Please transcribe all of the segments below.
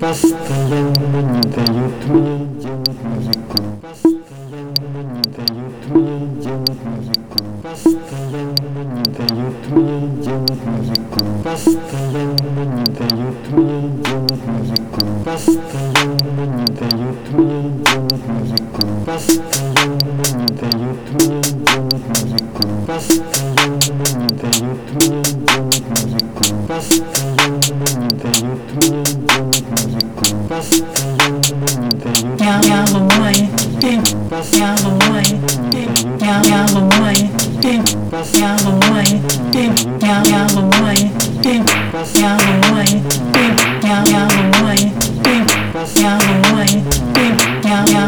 Постоянно не дают мне делать музыку nhau ngoài tim nhau nhau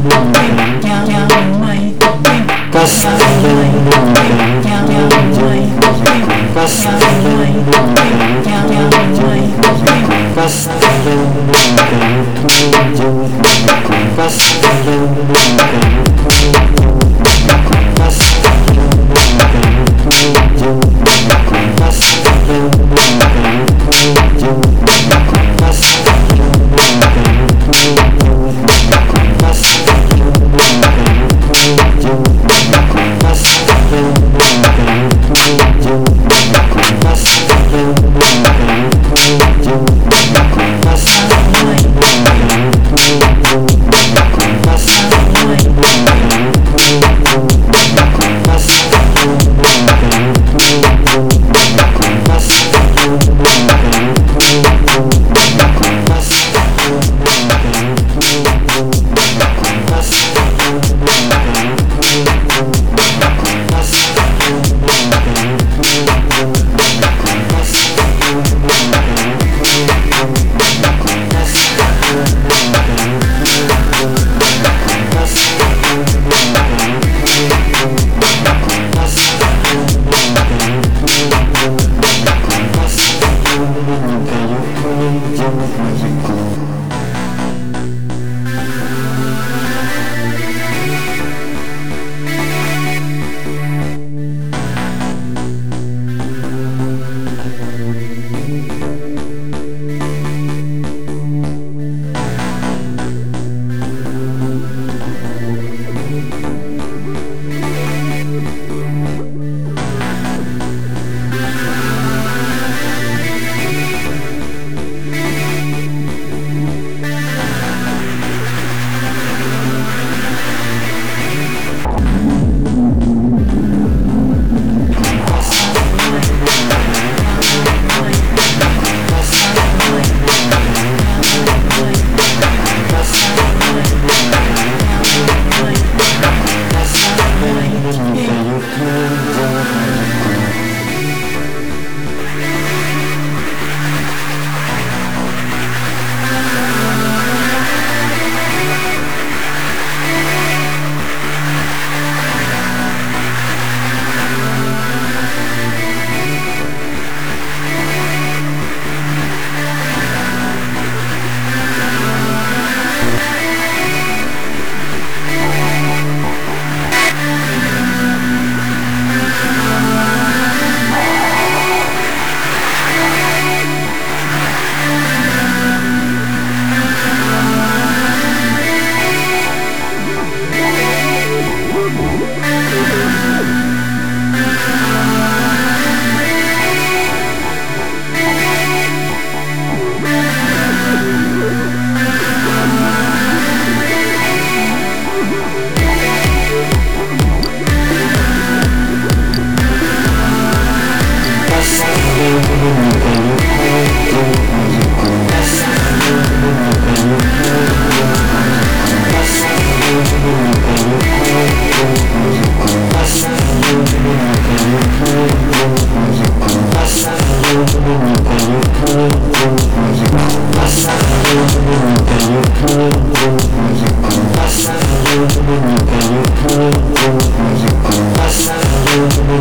buồn Cắt thành đơn buồn Cắt thành Cắt thành Cắt thành Cắt thành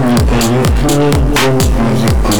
with the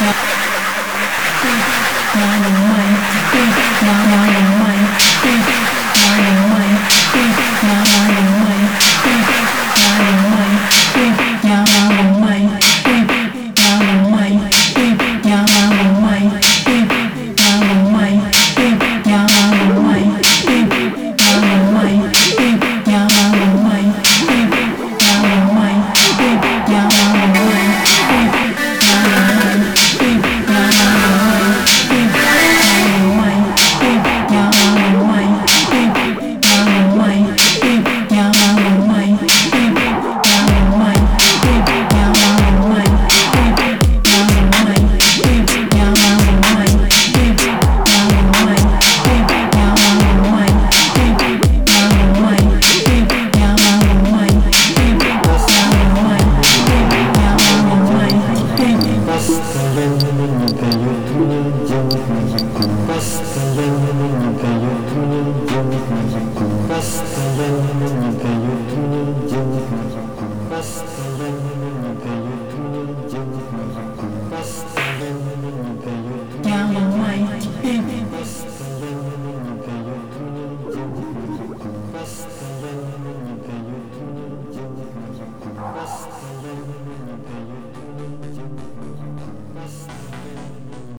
มาหนึ่งใหม่มาหนึ่งใหม่